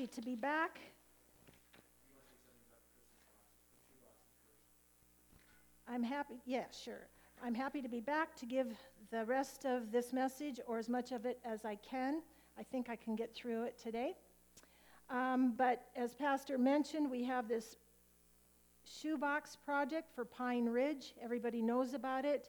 happy to be back. I'm happy, yeah, sure. I'm happy to be back to give the rest of this message or as much of it as I can. I think I can get through it today. Um, but as Pastor mentioned, we have this shoebox project for Pine Ridge. Everybody knows about it.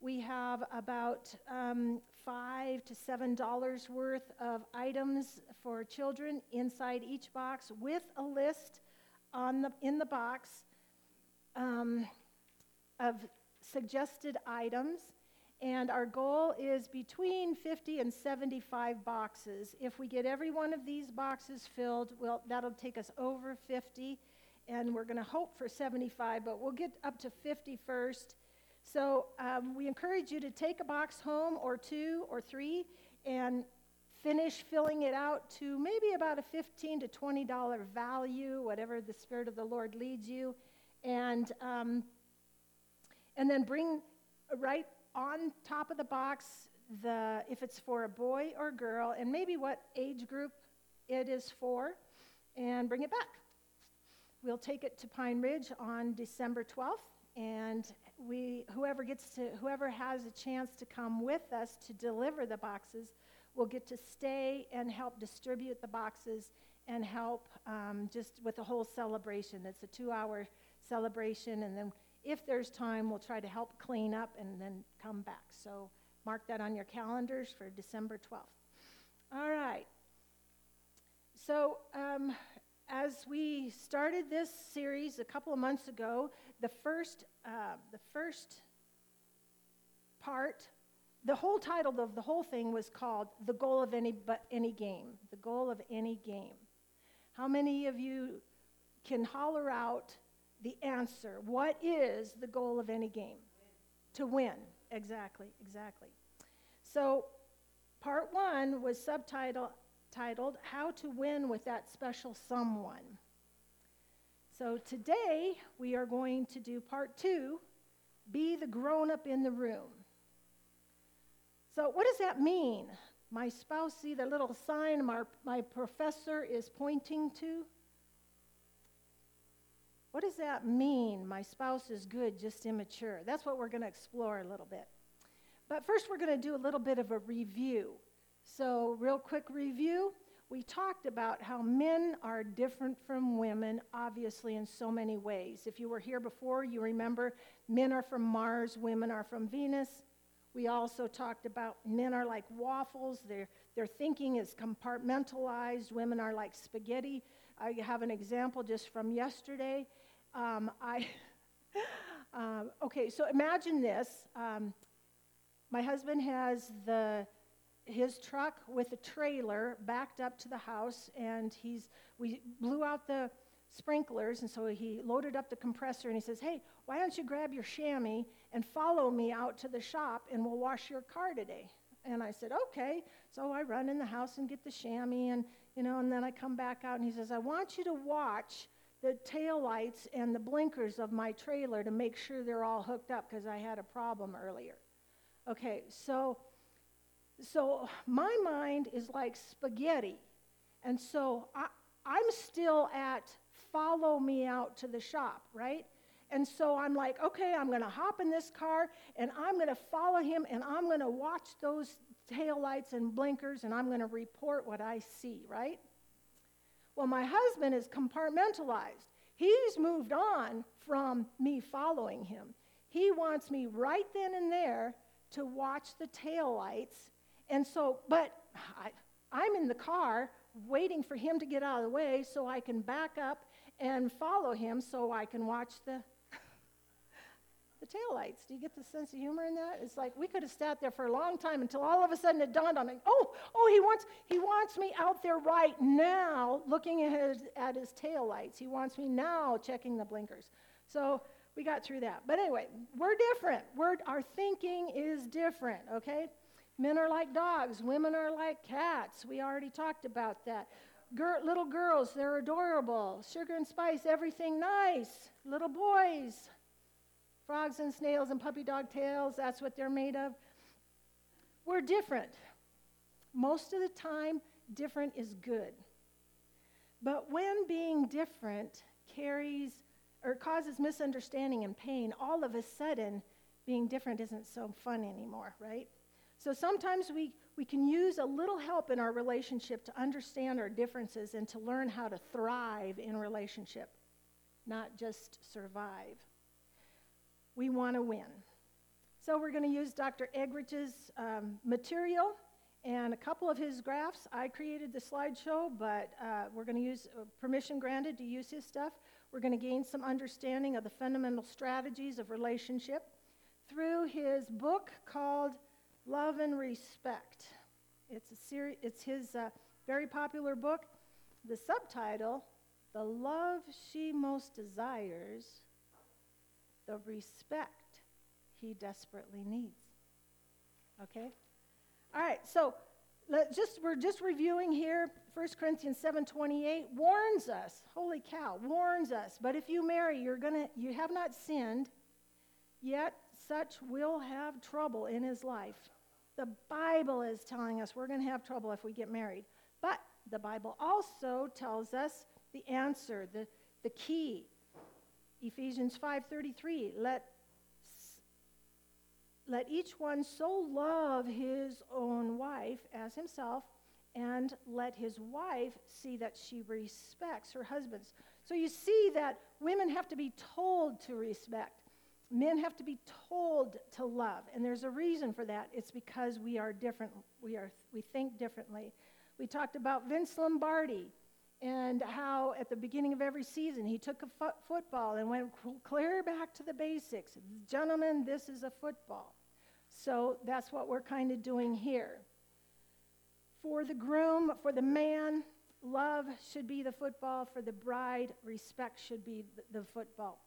We have about um, five to seven dollars worth of items for children inside each box with a list on the, in the box um, of suggested items. And our goal is between 50 and 75 boxes. If we get every one of these boxes filled, well, that'll take us over 50. And we're going to hope for 75, but we'll get up to 50 first. So um, we encourage you to take a box home or two or three and finish filling it out to maybe about a 15 to 20 dollar value, whatever the Spirit of the Lord leads you, and um, and then bring right on top of the box the if it's for a boy or girl and maybe what age group it is for and bring it back. We'll take it to Pine Ridge on December 12th and we whoever gets to whoever has a chance to come with us to deliver the boxes will get to stay and help distribute the boxes and help um, just with the whole celebration. It's a two-hour celebration, and then if there's time, we'll try to help clean up and then come back. So mark that on your calendars for December 12th. All right. So, um, as we started this series a couple of months ago, the first, uh, the first part, the whole title of the whole thing was called "The Goal of Any but Any Game." The goal of any game. How many of you can holler out the answer. What is the goal of any game? Win. To win. Exactly, exactly. So, part one was subtitled titled How to Win with That Special Someone. So, today we are going to do part two Be the Grown Up in the Room. So, what does that mean? My spouse, see the little sign my, my professor is pointing to? What does that mean? My spouse is good, just immature. That's what we're going to explore a little bit. But first, we're going to do a little bit of a review. So, real quick review. We talked about how men are different from women, obviously, in so many ways. If you were here before, you remember men are from Mars, women are from Venus. We also talked about men are like waffles, their, their thinking is compartmentalized. Women are like spaghetti. I have an example just from yesterday. Um, I, um, okay, so imagine this. Um, my husband has the his truck with a trailer backed up to the house, and he's we blew out the sprinklers, and so he loaded up the compressor, and he says, "Hey, why don't you grab your chamois and follow me out to the shop, and we'll wash your car today?" And I said, "Okay." So I run in the house and get the chamois, and you know, and then I come back out, and he says, "I want you to watch." the tail lights and the blinkers of my trailer to make sure they're all hooked up because I had a problem earlier. Okay, so so my mind is like spaghetti. And so I, I'm still at follow me out to the shop, right? And so I'm like, okay, I'm going to hop in this car and I'm going to follow him and I'm going to watch those tail lights and blinkers and I'm going to report what I see, right? Well, my husband is compartmentalized. He's moved on from me following him. He wants me right then and there to watch the tail lights. And so, but I, I'm in the car waiting for him to get out of the way so I can back up and follow him so I can watch the the tail lights. Do you get the sense of humor in that? It's like we could have sat there for a long time until all of a sudden it dawned on me, oh, oh, he wants he wants me out there right now looking at his at his tail lights. He wants me now checking the blinkers. So we got through that. But anyway, we're different. We're, our thinking is different, okay? Men are like dogs, women are like cats. We already talked about that. Little girls, they're adorable. Sugar and spice, everything nice. Little boys, frogs and snails and puppy dog tails, that's what they're made of. We're different. Most of the time, different is good. But when being different carries or causes misunderstanding and pain, all of a sudden, being different isn't so fun anymore, right? So sometimes we, we can use a little help in our relationship to understand our differences and to learn how to thrive in relationship, not just survive. We want to win. So we're going to use Dr. Eggerich's um, material and a couple of his graphs. I created the slideshow, but uh, we're going to use uh, permission granted to use his stuff. We're going to gain some understanding of the fundamental strategies of relationship through his book called Love and Respect. It's, a seri- it's his uh, very popular book. The subtitle, The Love She Most Desires, the Respect He Desperately Needs. Okay? All right, so let just we're just reviewing here 1 corinthians 7.28 warns us holy cow warns us but if you marry you're gonna you have not sinned yet such will have trouble in his life the bible is telling us we're going to have trouble if we get married but the bible also tells us the answer the, the key ephesians 5.33 let let each one so love his own wife as himself, and let his wife see that she respects her husband's. So you see that women have to be told to respect. Men have to be told to love, and there's a reason for that. It's because we are different. We are we think differently. We talked about Vince Lombardi and how at the beginning of every season he took a fo- football and went clear back to the basics. Gentlemen, this is a football. So that's what we're kind of doing here. For the groom, for the man, love should be the football. For the bride, respect should be the, the football.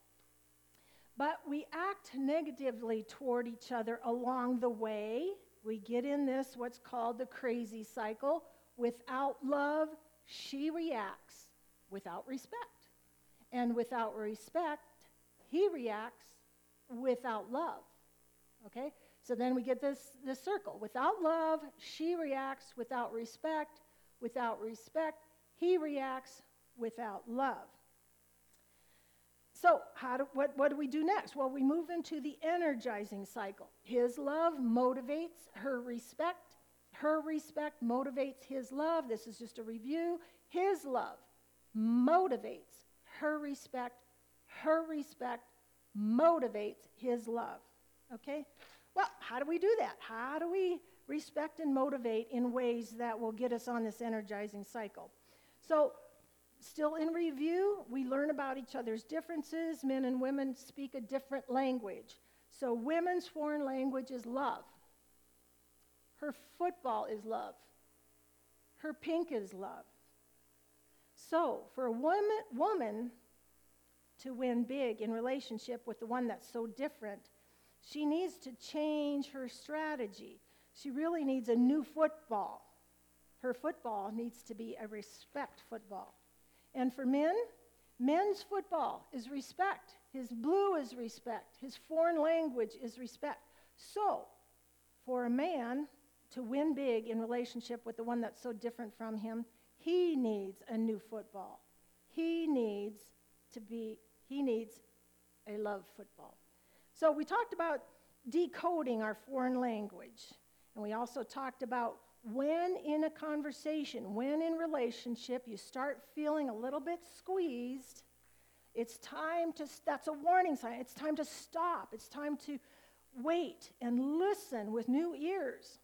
But we act negatively toward each other along the way. We get in this, what's called the crazy cycle. Without love, she reacts without respect. And without respect, he reacts without love. Okay? So then we get this, this circle. Without love, she reacts without respect. Without respect, he reacts without love. So, how do, what, what do we do next? Well, we move into the energizing cycle. His love motivates her respect. Her respect motivates his love. This is just a review. His love motivates her respect. Her respect motivates his love. Okay? Well, how do we do that? How do we respect and motivate in ways that will get us on this energizing cycle? So, still in review, we learn about each other's differences. Men and women speak a different language. So, women's foreign language is love. Her football is love. Her pink is love. So, for a woman, woman to win big in relationship with the one that's so different, she needs to change her strategy. She really needs a new football. Her football needs to be a respect football. And for men, men's football is respect. His blue is respect. His foreign language is respect. So, for a man to win big in relationship with the one that's so different from him, he needs a new football. He needs to be, he needs a love football. So we talked about decoding our foreign language. And we also talked about when in a conversation, when in relationship, you start feeling a little bit squeezed, it's time to, that's a warning sign. It's time to stop. It's time to wait and listen with new ears.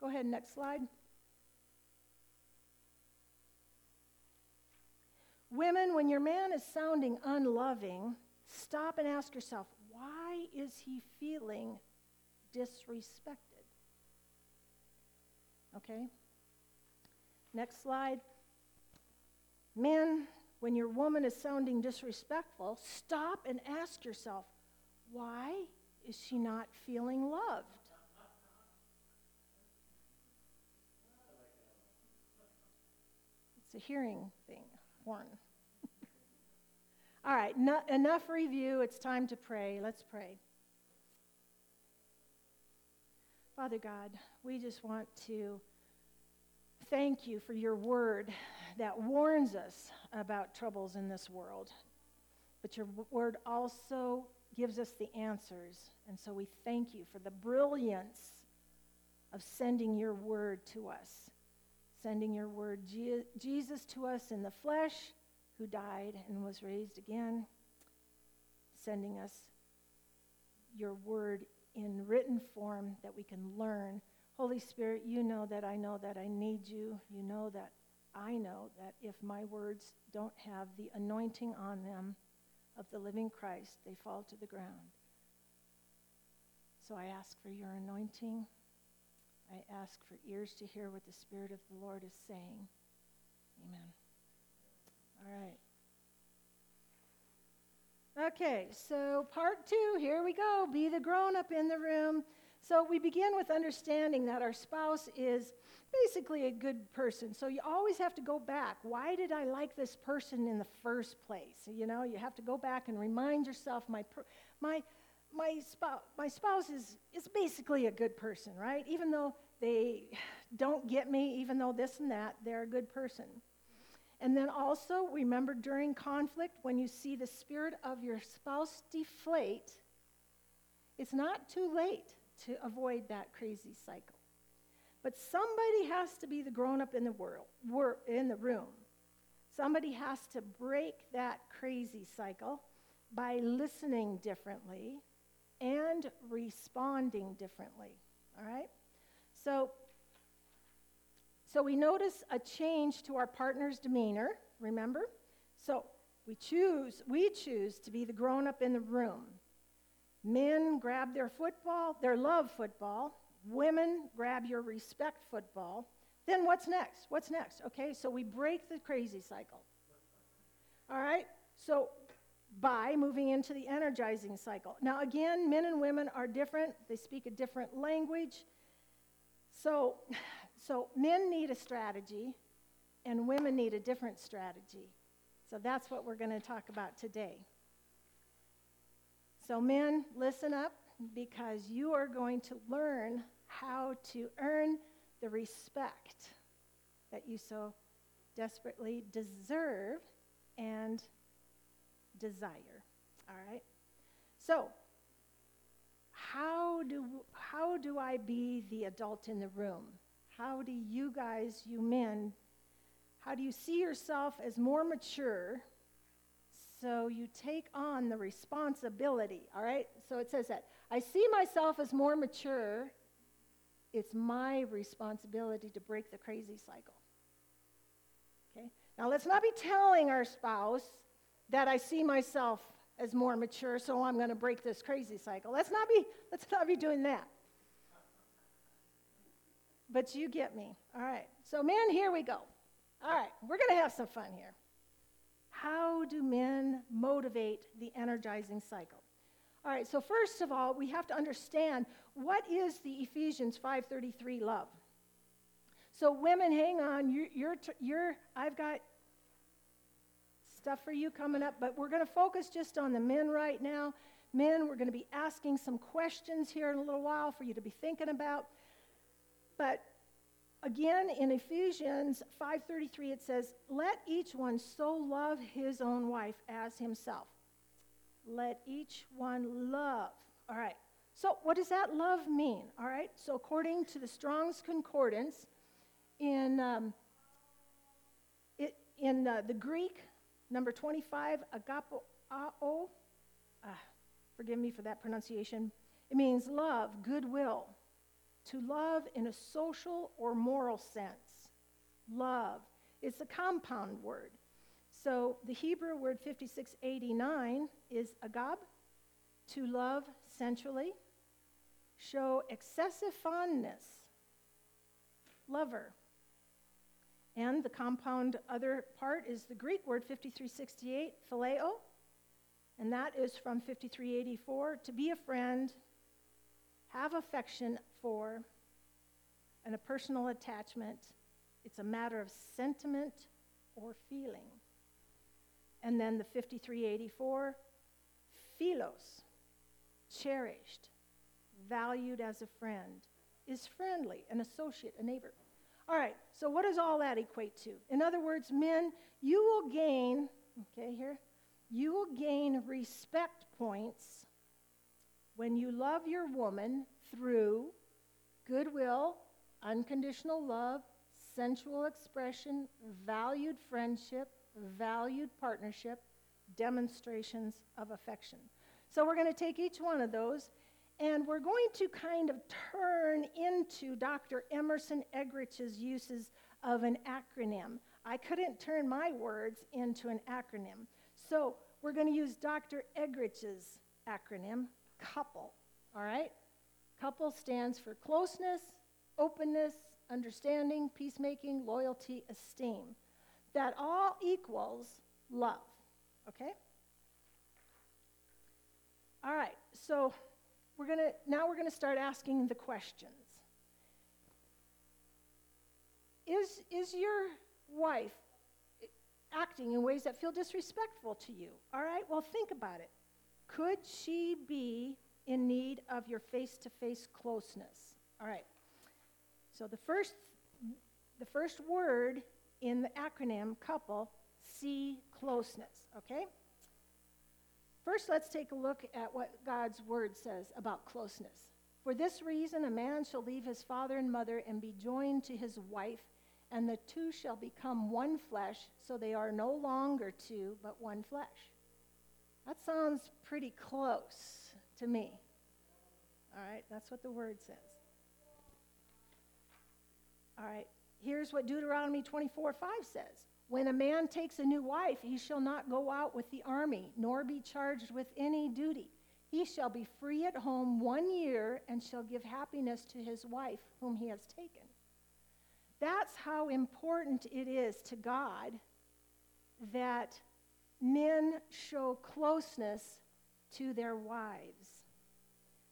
Go ahead, next slide. Women, when your man is sounding unloving, stop and ask yourself, why is he feeling disrespected? Okay? Next slide. Men, when your woman is sounding disrespectful, stop and ask yourself, why is she not feeling loved? It's a hearing thing, horn. All right, no, enough review. It's time to pray. Let's pray. Father God, we just want to thank you for your word that warns us about troubles in this world, but your word also gives us the answers. And so we thank you for the brilliance of sending your word to us, sending your word, Je- Jesus, to us in the flesh, who died and was raised again, sending us your word in written form that we can learn. Holy Spirit, you know that I know that I need you. You know that I know that if my words don't have the anointing on them of the living Christ, they fall to the ground. So I ask for your anointing. I ask for ears to hear what the Spirit of the Lord is saying. Amen. All right. Okay, so part two, here we go. Be the grown up in the room. So we begin with understanding that our spouse is basically a good person. So you always have to go back. Why did I like this person in the first place? You know, you have to go back and remind yourself my my my spouse my spouse is is basically a good person, right? Even though they don't get me, even though this and that, they're a good person. And then also remember during conflict when you see the spirit of your spouse deflate, it's not too late to avoid that crazy cycle. But somebody has to be the grown up in the world, in the room. Somebody has to break that crazy cycle by listening differently and responding differently. All right? So so we notice a change to our partner's demeanor, remember? So we choose, we choose to be the grown up in the room. Men grab their football, their love football. Women grab your respect football. Then what's next? What's next? Okay, so we break the crazy cycle. All right? So by moving into the energizing cycle. Now, again, men and women are different, they speak a different language. So, so men need a strategy, and women need a different strategy. So that's what we're going to talk about today. So, men, listen up because you are going to learn how to earn the respect that you so desperately deserve and desire. All right? So, how do, how do I be the adult in the room? How do you guys, you men, how do you see yourself as more mature so you take on the responsibility? All right? So it says that I see myself as more mature. It's my responsibility to break the crazy cycle. Okay? Now let's not be telling our spouse that I see myself as more mature, so I'm going to break this crazy cycle. Let's not be, let's not be doing that. But you get me. All right. So, man, here we go. All right. We're going to have some fun here. How do men motivate the energizing cycle? All right. So, first of all, we have to understand what is the Ephesians 5:33 love. So, women, hang on. You're, you're, you're I've got stuff for you coming up, but we're going to focus just on the men right now. Men, we're going to be asking some questions here in a little while for you to be thinking about. But again, in Ephesians 5:33 it says, "Let each one so love his own wife as himself." Let each one love. All right. So, what does that love mean? All right. So, according to the Strong's Concordance, in um, it, in uh, the Greek, Number 25, agapo, uh, forgive me for that pronunciation. It means love, goodwill, to love in a social or moral sense. Love. It's a compound word. So the Hebrew word 5689 is agab, to love sensually, show excessive fondness, lover. And the compound other part is the Greek word 5368, phileo, and that is from 5384, to be a friend, have affection for, and a personal attachment. It's a matter of sentiment or feeling. And then the 5384, philos, cherished, valued as a friend, is friendly, an associate, a neighbor. All right, so what does all that equate to? In other words, men, you will gain, okay, here, you will gain respect points when you love your woman through goodwill, unconditional love, sensual expression, valued friendship, valued partnership, demonstrations of affection. So we're going to take each one of those and we're going to kind of turn into Dr. Emerson Eggerich's uses of an acronym. I couldn't turn my words into an acronym. So we're going to use Dr. Eggerich's acronym, COUPLE. All right? COUPLE stands for closeness, openness, understanding, peacemaking, loyalty, esteem. That all equals love. Okay? All right, so we're gonna now we're gonna start asking the questions. Is, is your wife acting in ways that feel disrespectful to you? All right, well, think about it. Could she be in need of your face to face closeness? All right, so the first, the first word in the acronym couple, C closeness, okay? First, let's take a look at what God's word says about closeness. For this reason, a man shall leave his father and mother and be joined to his wife, and the two shall become one flesh, so they are no longer two, but one flesh. That sounds pretty close to me. All right, that's what the word says. All right, here's what Deuteronomy 24 5 says When a man takes a new wife, he shall not go out with the army, nor be charged with any duty. He shall be free at home one year and shall give happiness to his wife, whom he has taken. That's how important it is to God that men show closeness to their wives.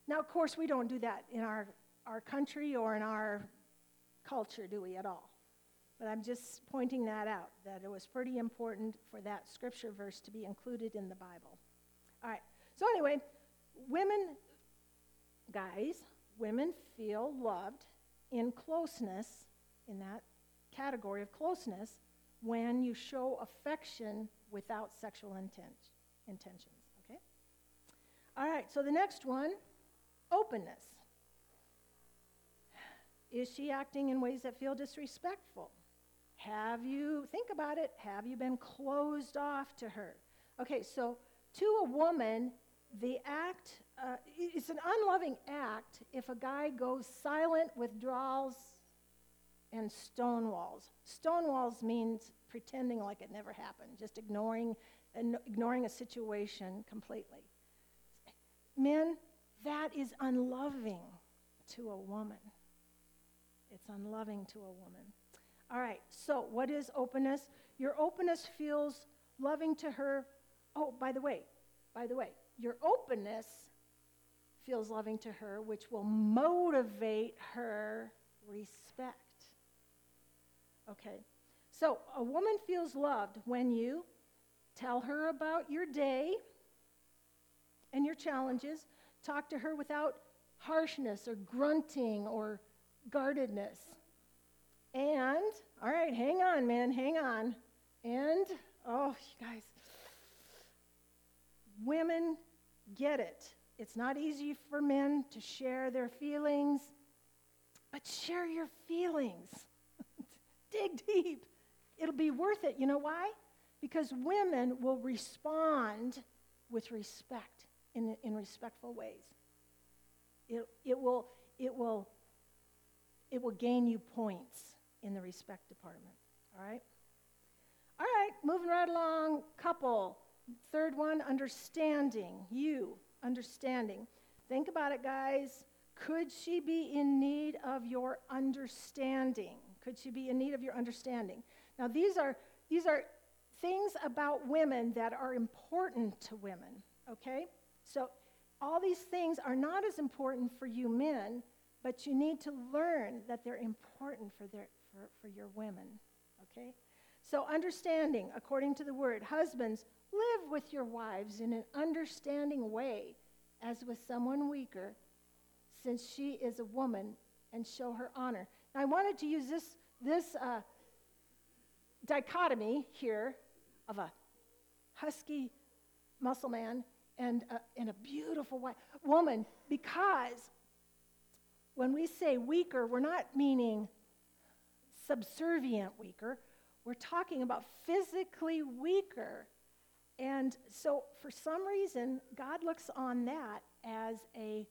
Now, of course, we don't do that in our, our country or in our culture, do we, at all? But I'm just pointing that out, that it was pretty important for that scripture verse to be included in the Bible. All right, so anyway, women, guys, women feel loved in closeness, in that category of closeness, when you show affection without sexual intent, intentions, okay? All right, so the next one openness. Is she acting in ways that feel disrespectful? Have you, think about it, have you been closed off to her? Okay, so to a woman, the act, uh, it's an unloving act if a guy goes silent, withdrawals, and stonewalls. Stonewalls means pretending like it never happened, just ignoring, ignoring a situation completely. Men, that is unloving to a woman. It's unloving to a woman. All right, so what is openness? Your openness feels loving to her. Oh, by the way, by the way, your openness feels loving to her, which will motivate her respect. Okay, so a woman feels loved when you tell her about your day and your challenges, talk to her without harshness or grunting or guardedness. And, all right, hang on, man, hang on. And, oh, you guys, women get it. It's not easy for men to share their feelings, but share your feelings. Dig deep. It'll be worth it. You know why? Because women will respond with respect in, in respectful ways. It, it, will, it will it will gain you points in the respect department. All right? All right, moving right along. Couple. Third one, understanding. You, understanding. Think about it, guys. Could she be in need of your understanding? Could she be in need of your understanding? Now, these are, these are things about women that are important to women, okay? So, all these things are not as important for you men but you need to learn that they're important for, their, for, for your women, okay? So, understanding, according to the word, husbands, live with your wives in an understanding way as with someone weaker, since she is a woman, and show her honor. Now, I wanted to use this, this uh, dichotomy here of a husky muscle man and a, and a beautiful woman because when we say weaker, we're not meaning subservient weaker. We're talking about physically weaker. And so, for some reason, God looks on that as a,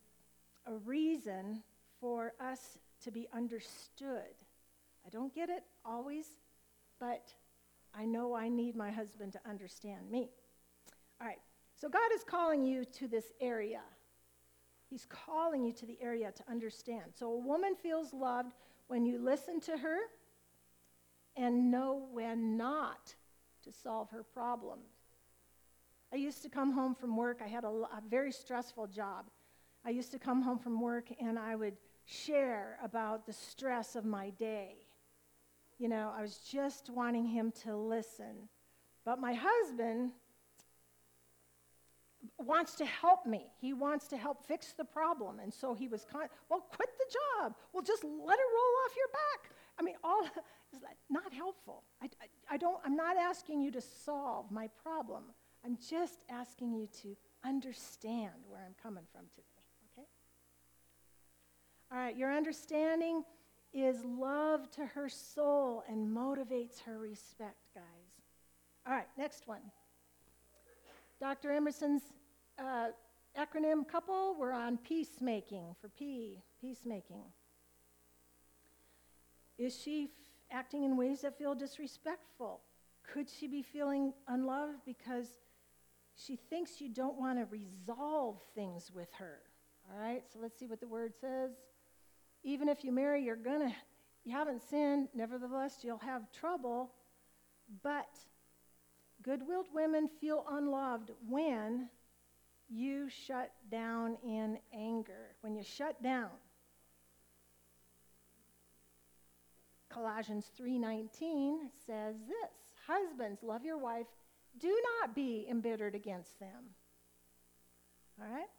a reason for us to be understood. I don't get it always, but I know I need my husband to understand me. All right, so God is calling you to this area. He's calling you to the area to understand. So a woman feels loved when you listen to her and know when not to solve her problems. I used to come home from work. I had a, a, very stressful job. I used to come home from work and I would share about the stress of my day. You know, I was just wanting him to listen. But my husband wants to help me. He wants to help fix the problem. And so he was, con- well, quit the job. Well, just let it roll off your back. I mean, all is not helpful. I, I, I don't, I'm not asking you to solve my problem. I'm just asking you to understand where I'm coming from today, okay? All right, your understanding is love to her soul and motivates her respect, guys. All right, next one. Dr. Emerson's uh, acronym couple, we're on peacemaking for P, peacemaking. Is she f- acting in ways that feel disrespectful? Could she be feeling unloved because she thinks you don't want to resolve things with her? All right, so let's see what the word says. Even if you marry, you're to, you haven't sinned, nevertheless, you'll have trouble. But good willed women feel unloved when you shut down in anger. When you shut down. Colossians 3:19 says this, husbands love your wife, do not be embittered against them. All right?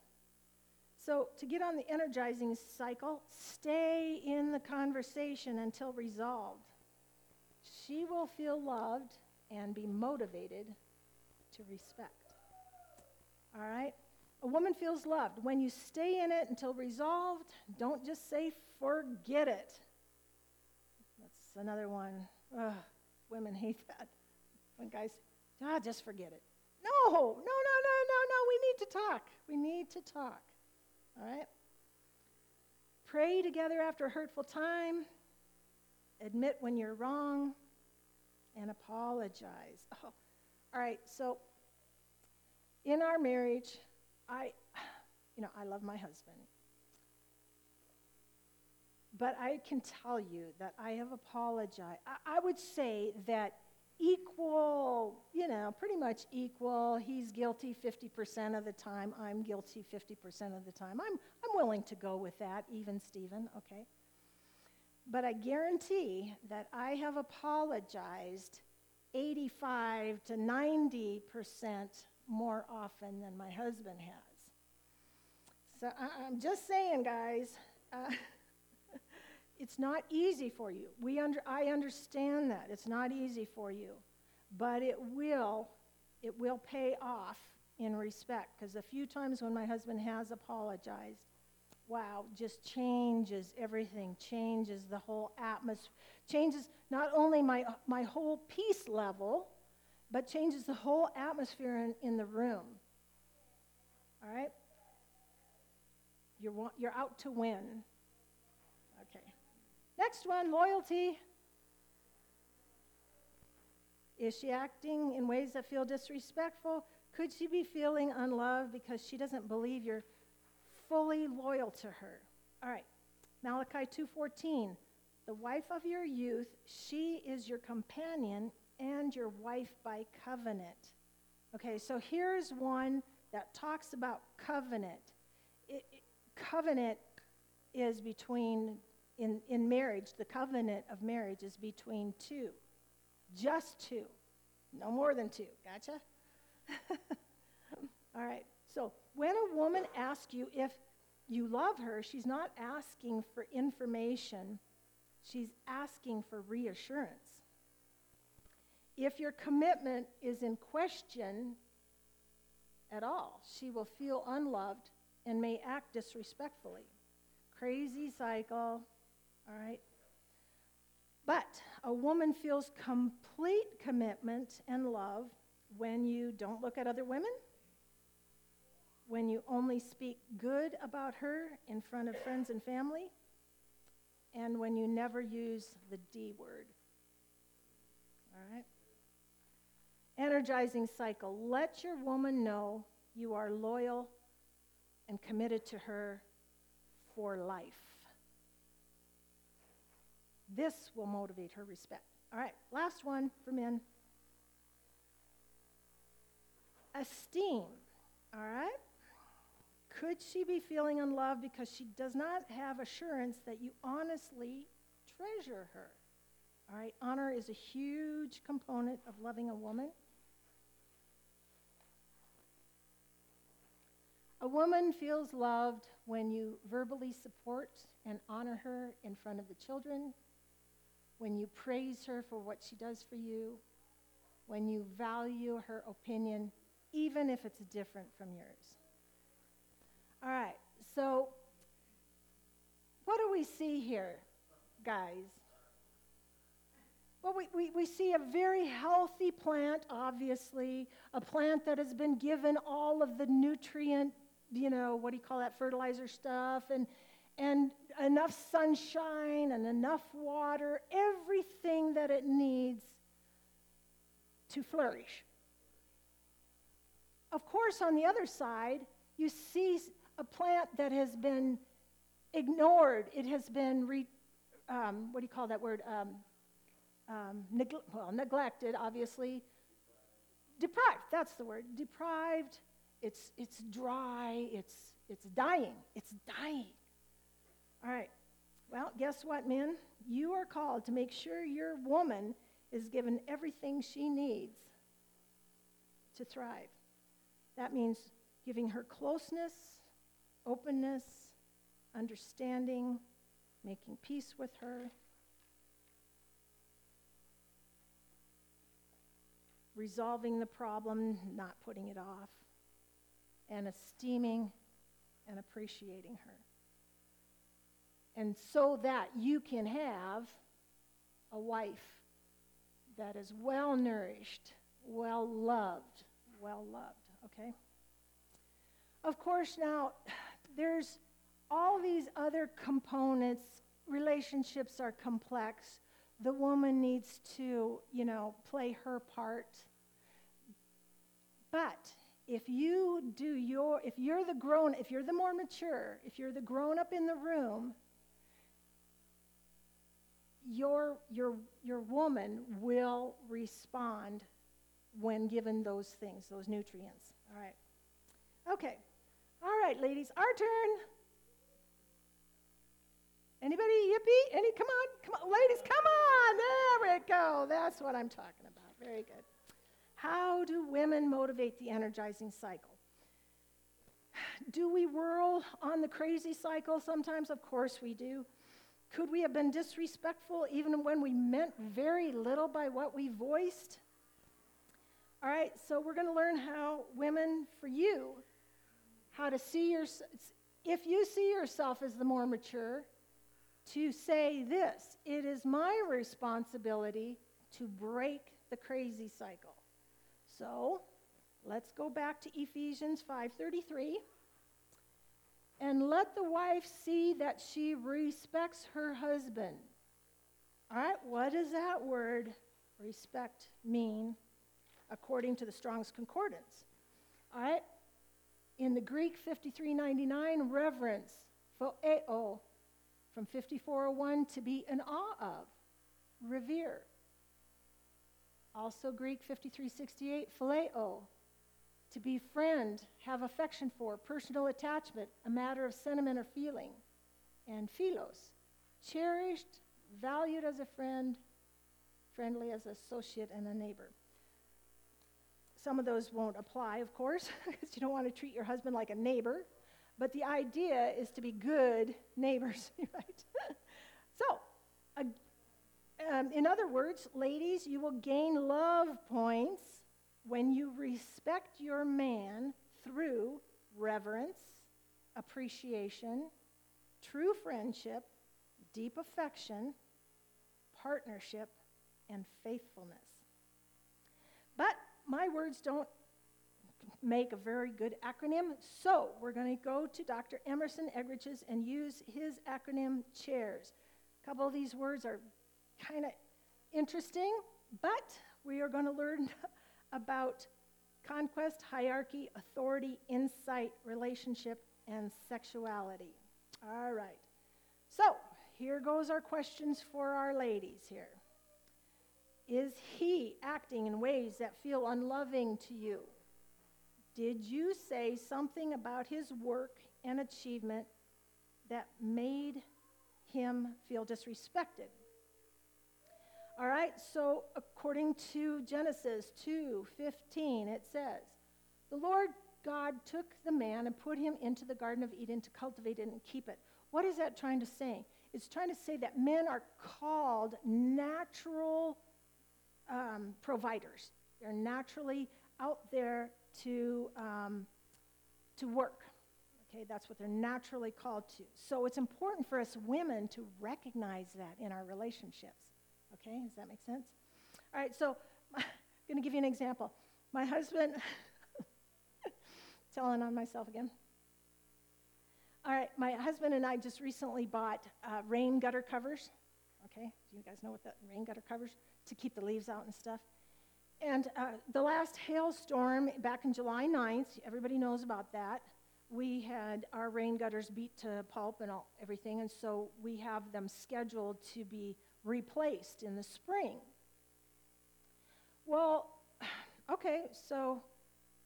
So, to get on the energizing cycle, stay in the conversation until resolved. She will feel loved and be motivated to respect. All right? A woman feels loved. When you stay in it until resolved, don't just say forget it. That's another one. Ugh, women hate that. When guys, ah, just forget it. No, no, no, no, no, no. We need to talk. We need to talk. All right? Pray together after a hurtful time. Admit when you're wrong and apologize. Oh, all right, so in our marriage, I, you know, I love my husband. But I can tell you that I have apologized. I, I would say that equal, you know, pretty much equal. He's guilty 50% of the time. I'm guilty 50% of the time. I'm, I'm willing to go with that, even Stephen, okay? But I guarantee that I have apologized 85 to 90% more often than my husband has. So I, am just saying, guys, uh, it's not easy for you. We under, I understand that. It's not easy for you. But it will, it will pay off in respect. Because a few times when my husband has apologized, wow, just changes everything, changes the whole atmosphere, changes not only my, my whole peace level, but changes the whole atmosphere in, in the room. All right? You're, you're out to win. Next one loyalty. Is she acting in ways that feel disrespectful? Could she be feeling unloved because she doesn't believe you're fully loyal to her? All right. Malachi 2:14. The wife of your youth, she is your companion and your wife by covenant. Okay, so here's one that talks about covenant. It, it, covenant is between, in, in marriage, the covenant of marriage is between two, just two, no more than two. Gotcha? All right, so when a woman asks you if you love her, she's not asking for information She's asking for reassurance. If your commitment is in question at all, she will feel unloved and may act disrespectfully. Crazy cycle, all right? But a woman feels complete commitment and love when you don't look at other women, when you only speak good about her in front of friends and family, and when you never use the D word. All right? Energizing cycle. Let your woman know you are loyal and committed to her for life. This will motivate her respect. All right, last one for men. Esteem. All right? Could she be feeling unloved because she does not have assurance that you honestly treasure her? All right, honor is a huge component of loving a woman. A woman feels loved when you verbally support and honor her in front of the children, when you praise her for what she does for you, when you value her opinion, even if it's different from yours. All right, so what do we see here, guys? Well, we, we, we see a very healthy plant, obviously, a plant that has been given all of the nutrient you know, what do you call that, fertilizer stuff, and, and enough sunshine and enough water, everything that it needs to flourish. Of course, on the other side, you see a plant that has been ignored. It has been, re, um, what do you call that word? Um, um, neg- well, neglected, obviously. Deprived, that's the word. Deprived it's, it's dry, it's, it's dying, it's dying. All right, well, guess what, men? You are called to make sure your woman is given everything she needs to thrive. That means giving her closeness, openness, understanding, making peace with her. Resolving the problem, not putting it off and esteeming and appreciating her. And so that you can have a wife that is well nourished, well loved, well loved, okay? Of course, now there's all these other components. Relationships are complex. The woman needs to, you know, play her part. But if you do your if you're the grown if you're the more mature if you're the grown up in the room your your your woman will respond when given those things those nutrients. All right. Okay. All right ladies our turn. Anybody yippee? Any come on come on ladies come on. There we go. That's what i'm talking about. Very good. How do women motivate the energizing cycle? Do we whirl on the crazy cycle? Sometimes? Of course we do. Could we have been disrespectful even when we meant very little by what we voiced? All right, so we're going to learn how women, for you, how to see your, if you see yourself as the more mature, to say this it is my responsibility to break the crazy cycle. So, let's go back to Ephesians 5:33. And let the wife see that she respects her husband. All right, what does that word respect mean according to the Strong's Concordance? All right, in the Greek 5399, reverence, phoeo, from 5401, to be in awe of, revere. Also, Greek 5368, phileo, to befriend, have affection for, personal attachment, a matter of sentiment or feeling. And philos, cherished, valued as a friend, friendly as an associate and a neighbor. Some of those won't apply, of course, because you don't want to treat your husband like a neighbor. But the idea is to be good neighbors, right? so, Um, in other words, ladies, you will gain love points when you respect your man through reverence, appreciation, true friendship, deep affection, partnership, and faithfulness. But my words don't make a very good acronym, so we're going to go to Dr. Emerson Eggerichs and use his acronym chairs. A couple of these words are kind of interesting, but we are going to learn about conquest, hierarchy, authority, insight, relationship, and sexuality. All right. So, here goes our questions for our ladies here. Is he acting in ways that feel unloving to you? Did you say something about his work and achievement that made him feel disrespected? All right, so according to Genesis 2:15, it says, "The Lord God took the man and put him into the garden of Eden to cultivate it and keep it." What is that trying to say? It's trying to say that men are called natural um, providers. They're naturally out there to, um, to work. Okay, that's what they're naturally called to. So it's important for us women to recognize that in our relationships. Okay, does that make sense? All right, so I'm going to give you an example. My husband, telling on myself again. All right, my husband and I just recently bought uh, rain gutter covers. Okay, do you guys know what that rain gutter covers to keep the leaves out and stuff? And uh, the last hailstorm back in July 9th, everybody knows about that. We had our rain gutters beat to pulp and all, everything, and so we have them scheduled to be replaced in the spring. Well, okay, so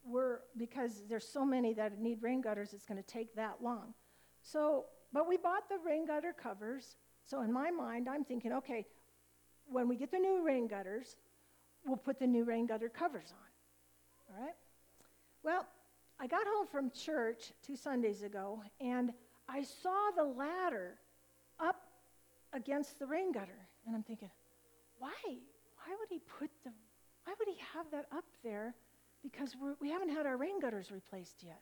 we're, because there's so many that need rain gutters, it's going to take that long. So, but we bought the rain gutter covers. So in my mind, I'm thinking, okay, when we get the new rain gutters, we'll put the new rain gutter covers on. All right? Well, I got home from church two Sundays ago, and I saw the ladder up against the rain gutter. And I'm thinking, why? Why would he put the, why would he have that up there? Because we're, we haven't had our rain gutters replaced yet.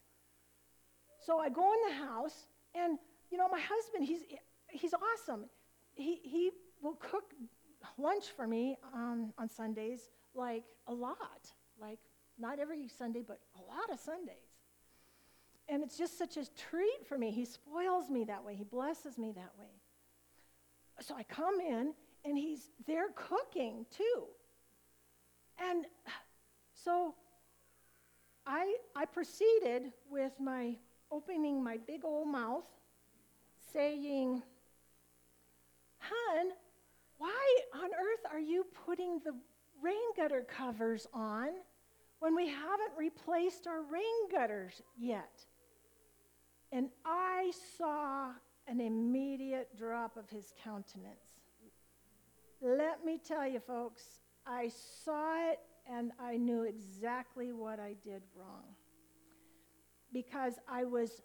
So I go in the house, and, you know, my husband, he's, he's awesome. He, he will cook lunch for me on, on Sundays, like a lot. Like, not every Sunday, but a lot of Sundays. And it's just such a treat for me. He spoils me that way, he blesses me that way. So I come in, and he's there cooking too. And so I, I proceeded with my opening my big old mouth, saying, Hun, why on earth are you putting the rain gutter covers on when we haven't replaced our rain gutters yet? And I saw an immediate drop of his countenance. Let me tell you, folks, I saw it and I knew exactly what I did wrong. Because I was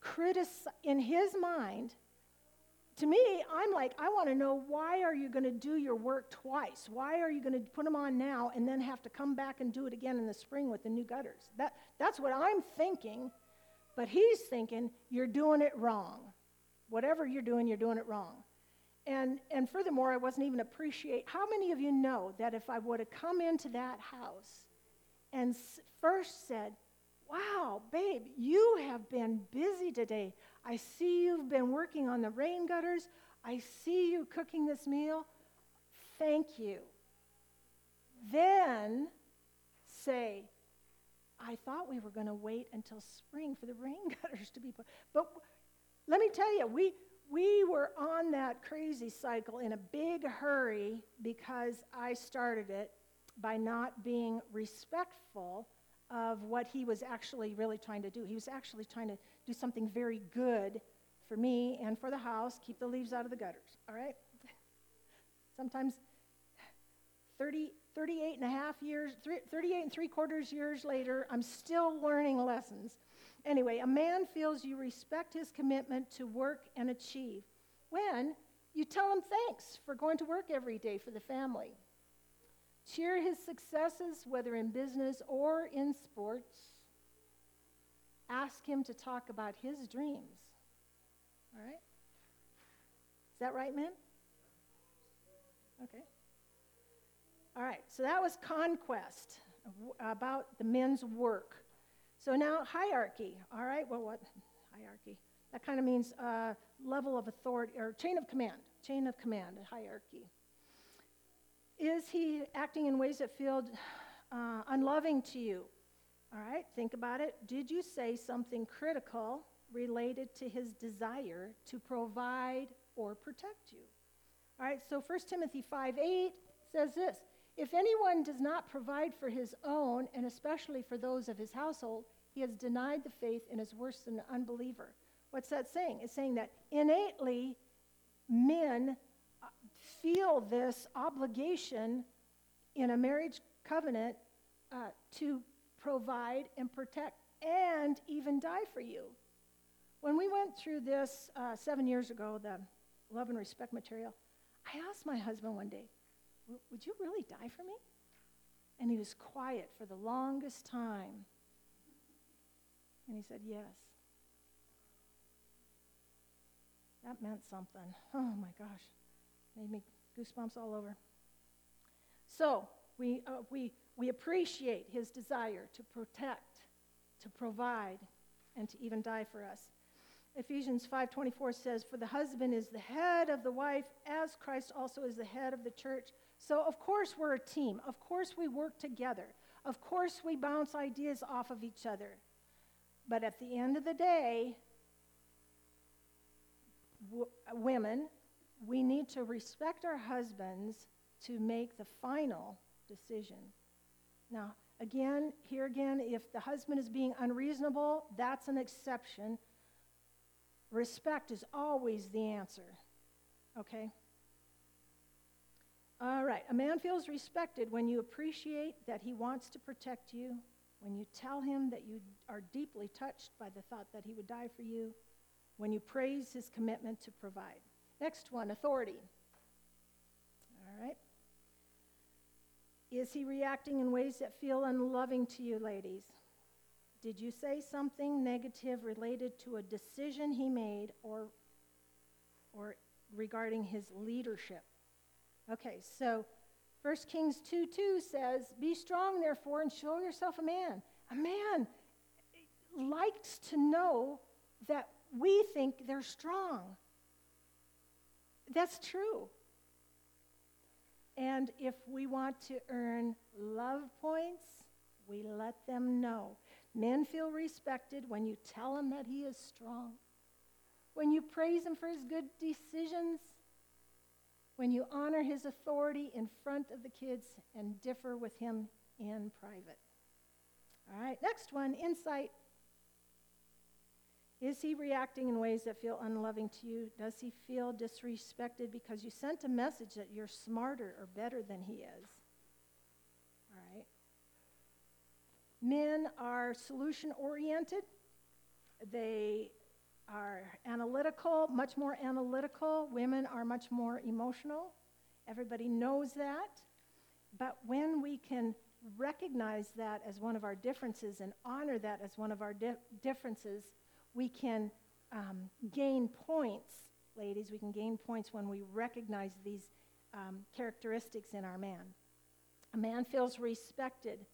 criticized, in his mind, to me, I'm like, I want to know why are you going to do your work twice? Why are you going to put them on now and then have to come back and do it again in the spring with the new gutters? That, that's what I'm thinking. But he's thinking, you're doing it wrong. Whatever you're doing, you're doing it wrong. And, and furthermore, I wasn't even appreciate. How many of you know that if I would have come into that house and first said, Wow, babe, you have been busy today. I see you've been working on the rain gutters. I see you cooking this meal. Thank you. Then say, I thought we were going to wait until spring for the rain gutters to be put. But let me tell you, we, we were on that crazy cycle in a big hurry because I started it by not being respectful of what he was actually really trying to do. He was actually trying to do something very good for me and for the house, keep the leaves out of the gutters, all right? Sometimes 30, 38 and a half years, 38 and three quarters years later, I'm still learning lessons. Anyway, a man feels you respect his commitment to work and achieve when You tell him thanks for going to work every day for the family. Cheer his successes, whether in business or in sports. Ask him to talk about his dreams. All right? Is that right, men? Okay. All right, so that was conquest about the men's work. So now hierarchy. All right, well, what? Hierarchy. That kind of means uh, level of authority or chain of command. Chain of command, hierarchy. Is he acting in ways that feel uh, unloving to you? All right, think about it. Did you say something critical related to his desire to provide or protect you? All right, so 1 Timothy 5 8 says this If anyone does not provide for his own, and especially for those of his household, he has denied the faith and is worse than an unbeliever. What's that saying? It's saying that innately men uh, feel this obligation in a marriage covenant uh, to provide and protect and even die for you. When we went through this uh, seven years ago, the love and respect material, I asked my husband one day, Would you really die for me? And he was quiet for the longest time. And he said, Yes. That meant something. Oh my gosh. Made me goosebumps all over. So, we, uh, we, we appreciate his desire to protect, to provide, and to even die for us. Ephesians 5:24 says, "For the husband is the head of the wife, as Christ also is the head of the church." So of course we're a team. Of course we work together. Of course we bounce ideas off of each other. But at the end of the day, w- women, we need to respect our husbands to make the final decision. Now, again, here again, if the husband is being unreasonable, that's an exception. Respect is always the answer. Okay? All right. A man feels respected when you appreciate that he wants to protect you, when you tell him that you are deeply touched by the thought that he would die for you, when you praise his commitment to provide. Next one authority. All right. Is he reacting in ways that feel unloving to you, ladies? Did you say something negative related to a decision he made or, or regarding his leadership? Okay, so 1 Kings 2 2 says, Be strong, therefore, and show yourself a man. A man likes to know that we think they're strong. That's true. And if we want to earn love points, we let them know. Men feel respected when you tell him that he is strong, when you praise him for his good decisions, when you honor his authority in front of the kids and differ with him in private. All right, next one insight. Is he reacting in ways that feel unloving to you? Does he feel disrespected because you sent a message that you're smarter or better than he is? All right. Men are solution oriented, they are analytical, much more analytical. Women are much more emotional. Everybody knows that. But when we can recognize that as one of our differences and honor that as one of our di- differences, we can um, gain points, ladies. We can gain points when we recognize these um, characteristics in our man. A man feels respected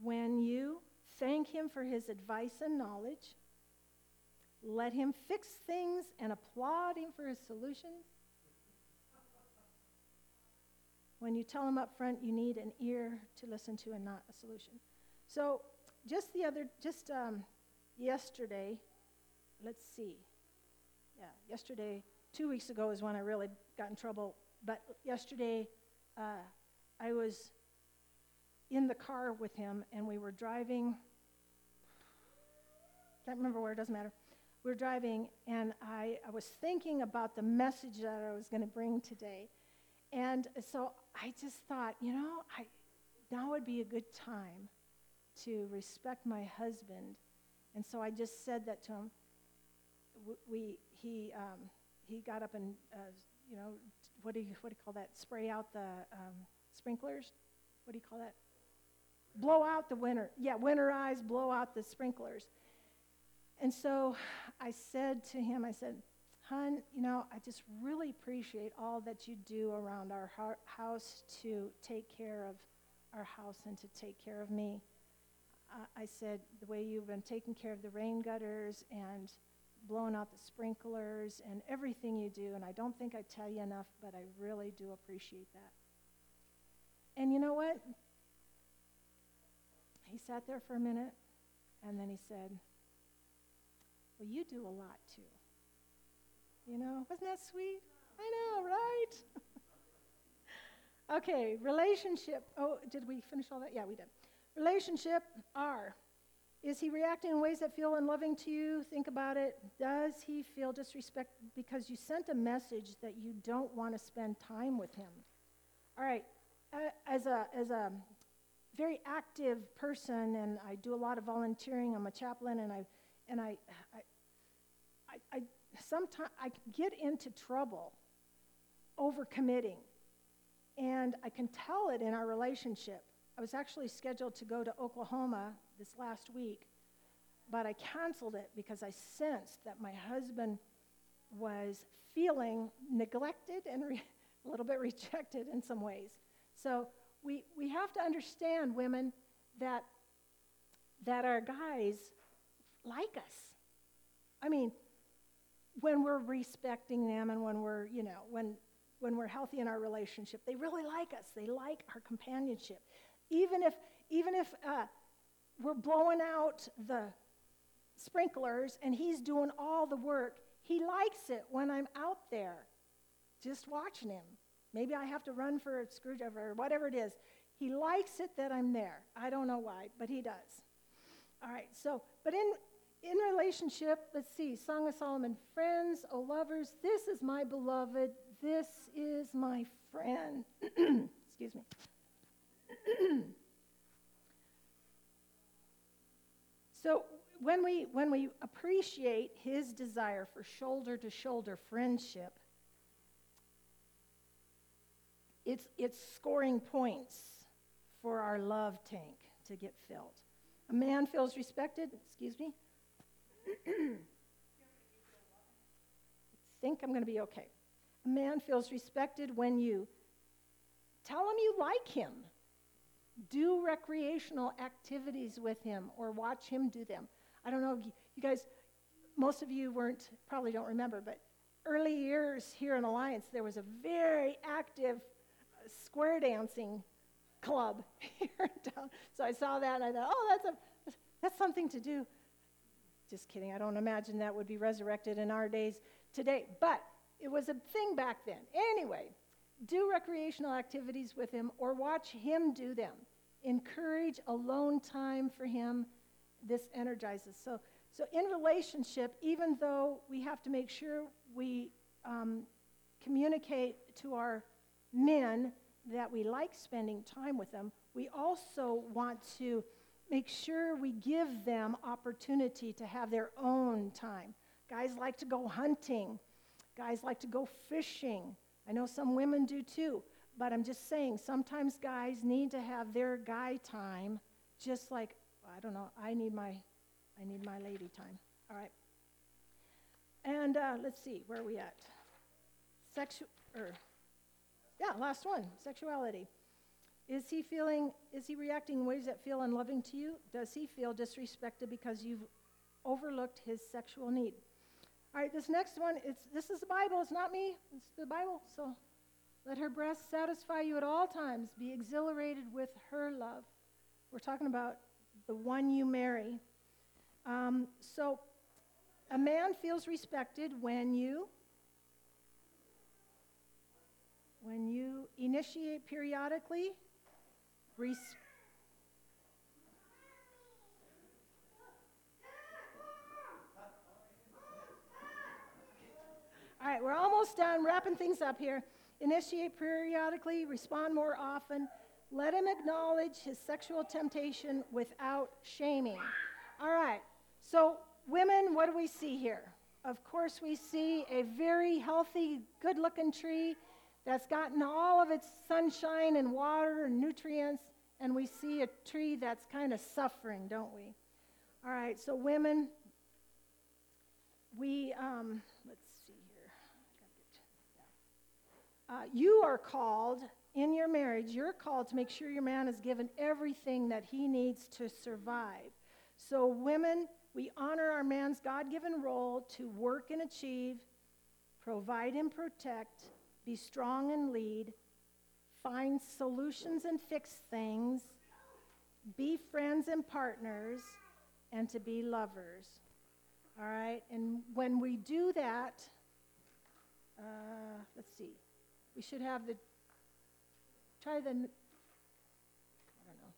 when you thank Him for His advice and knowledge, let Him fix things and applaud Him for His solutions. When you tell Him up front you need an ear to listen to and not a solution. So, just the other, just um, yesterday, let's see. Yeah, yesterday, two weeks ago is when I really got in trouble. But yesterday, uh, I was in the car with him, and we were driving. Can't remember where, it doesn't matter. We were driving, and I, I was thinking about the message that I was going to bring today. And so I just thought, you know, I, now would be a good time to respect my husband. And so I just said that to him. We, he, um, he got up and uh, you know, what do you, what do you call that? Spray out the um, sprinklers? What do you call that? Blow out the winter. Yeah, winterize, blow out the sprinklers. And so I said to him, I said, Hun, you know, I just really appreciate all that you do around our house to take care of our house and to take care of me. Uh, I said, the way you've been taking care of the rain gutters and blowing out the sprinklers and everything you do, and I don't think I tell you enough, but I really do appreciate that. And you know what? He sat there for a minute, and then he said, Well, you do a lot too. You know, wasn't that sweet? I know, right? okay, relationship. Oh, did we finish all that? Yeah, we did. Relationship R. Is he reacting in ways that feel unloving to you? Think about it. Does he feel disrespect because you sent a message that you don't want to spend time with him? All right, uh, as a as a very active person, and I do a lot of volunteering. I'm a chaplain, and I and I I, I, sometimes I get into trouble over committing, and I can tell it in our relationship. I was actually scheduled to go to Oklahoma this last week, but I canceled it because I sensed that my husband was feeling neglected and re- a little bit rejected in some ways. So we, we have to understand, women, that, that our guys like us. I mean, when we're respecting them and when we're, you know, when, when we're healthy in our relationship, they really like us. They like our companionship. Even if, even if uh, we're blowing out the sprinklers and he's doing all the work, he likes it when I'm out there just watching him. Maybe I have to run for a screwdriver or whatever it is. He likes it that I'm there. I don't know why, but he does. All right, so, but in, in relationship, let's see, Song of Solomon, friends, O lovers, this is my beloved, this is my friend. Excuse me. so when we when we appreciate his desire for shoulder to shoulder friendship it's it's scoring points for our love tank to get filled a man feels respected excuse me think i'm going to be okay a man feels respected when you tell him you like him do recreational activities with him or watch him do them. I don't know, you guys, most of you weren't, probably don't remember, but early years here in Alliance, there was a very active uh, square dancing club here in town. So I saw that and I thought, oh, that's, a, that's something to do. Just kidding. I don't imagine that would be resurrected in our days today. But it was a thing back then. Anyway, do recreational activities with him or watch him do them encourage alone time for him. This energizes. So, so in relationship, even though we have to make sure we um, communicate to our men that we like spending time with them, we also want to make sure we give them opportunity to have their own time. Guys like to go hunting. Guys like to go fishing. I know some women do too. But I'm just saying, sometimes guys need to have their guy time, just like I don't know. I need my, I need my lady time. All right. And uh, let's see, where are we at? Sexu- or, yeah, last one. Sexuality. Is he feeling? Is he reacting in ways that feel unloving to you? Does he feel disrespected because you've overlooked his sexual need? All right, this next one, it's, this is the Bible. It's not me. It's the Bible. So let her breast satisfy you at all times. Be exhilarated with her love. We're talking about the one you marry. Um, so, a man feels respected when you when you initiate periodically. Res- All right, we're almost done wrapping things up here. Initiate periodically, respond more often. Let him acknowledge his sexual temptation without shaming. All right, so women, what do we see here? of course, we see a very healthy, good looking tree that's gotten all of its sunshine and water and nutrients, and we see a tree that's kind of suffering, don't we? All right, so women, we, um, let's see here. Uh, you are called in your marriage, you're called to make sure your man is given everything that he needs to survive. So, women, we honor our man's God given role to work and achieve, provide and protect, be strong and lead, find solutions and fix things, be friends and partners, and to be lovers. All right? And when we do that, uh, let's see, we should have the, try the, I don't know.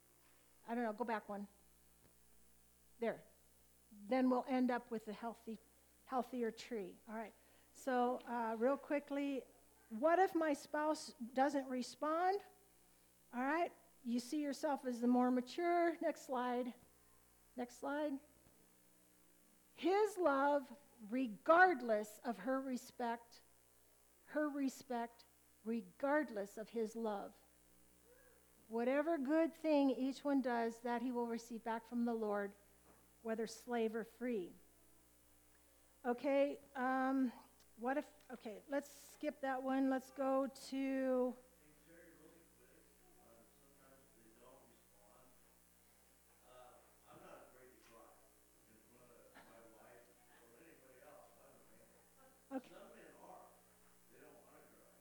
I don't know, go back one. There. Then we'll end up with a healthy, healthier tree. All right. So, uh, real quickly, what if my spouse doesn't respond? All right. You see yourself as the more mature. Next slide. Next slide. His love, regardless of her respect, her respect, regardless of his love. Whatever good thing each one does, that he will receive back from the Lord, whether slave or free. Okay, um, what if, okay, let's skip that one. Let's go to. Okay. Some men are. They don't want to cry.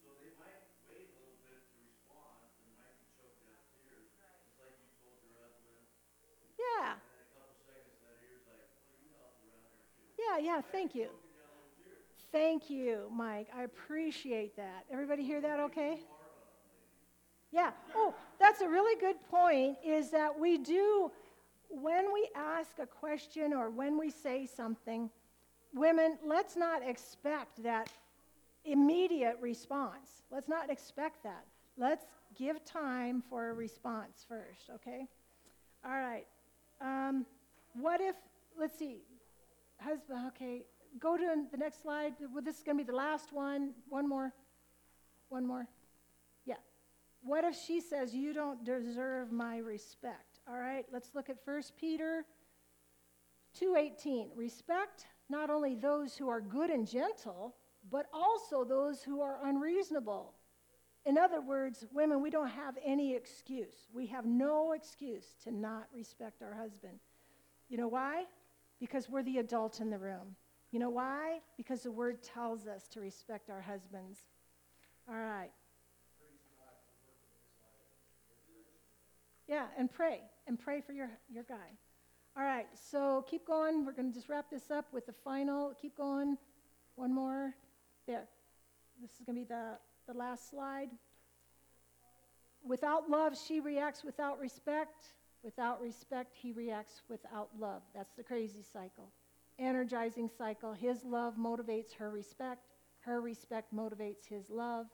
So they might wait a little bit to respond and might be choked out tears. Just like you told your husband. Yeah. And then a couple seconds later, you're like, well, you helped around here too. Yeah, yeah, thank you. Thank you, Mike. I appreciate that. Everybody hear that okay? Yeah. Oh, that's a really good point is that we do, when we ask a question or when we say something, women, let's not expect that immediate response. Let's not expect that. Let's give time for a response first, okay? All right. Um, what if, let's see, husband, okay, go to the next slide. Well, this is going to be the last one. One more. One more. Yeah. What if she says, You don't deserve my respect? All right, let's look at 1 Peter 2:18. Respect not only those who are good and gentle, but also those who are unreasonable. In other words, women, we don't have any excuse. We have no excuse to not respect our husband. You know why? Because we're the adult in the room. You know why? Because the word tells us to respect our husbands. All right. Yeah, and pray. And pray for your, your guy. All right, so keep going. We're going to just wrap this up with the final. Keep going. One more. There. This is going to be the, the last slide. Without love, she reacts without respect. Without respect, he reacts without love. That's the crazy cycle. Energizing cycle. His love motivates her respect. Her respect motivates his love.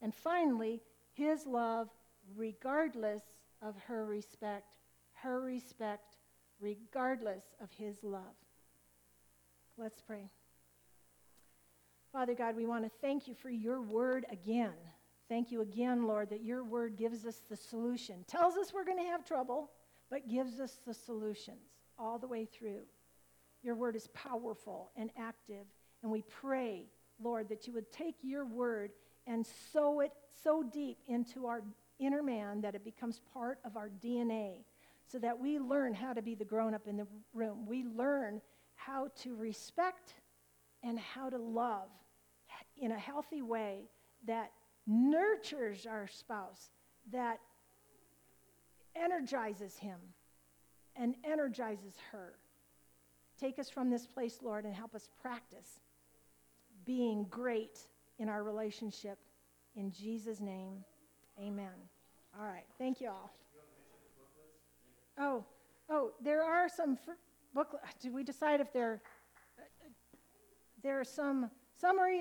And finally, his love, regardless of her respect, her respect regardless of his love. Let's pray. Father God, we want to thank you for your word again. Thank you again, Lord, that your word gives us the solution. Tells us we're going to have trouble, but gives us the solutions all the way through. Your word is powerful and active, and we pray, Lord, that you would take your word and sow it so deep into our inner man that it becomes part of our DNA so that we learn how to be the grown up in the room. We learn how to respect and how to love in a healthy way that nurtures our spouse, that energizes him and energizes her. Take us from this place, Lord, and help us practice being great in our relationship. In Jesus' name, amen. All right. Thank you all. Oh, oh, there are some fr- booklet. Did we decide if there? Uh, there are some summary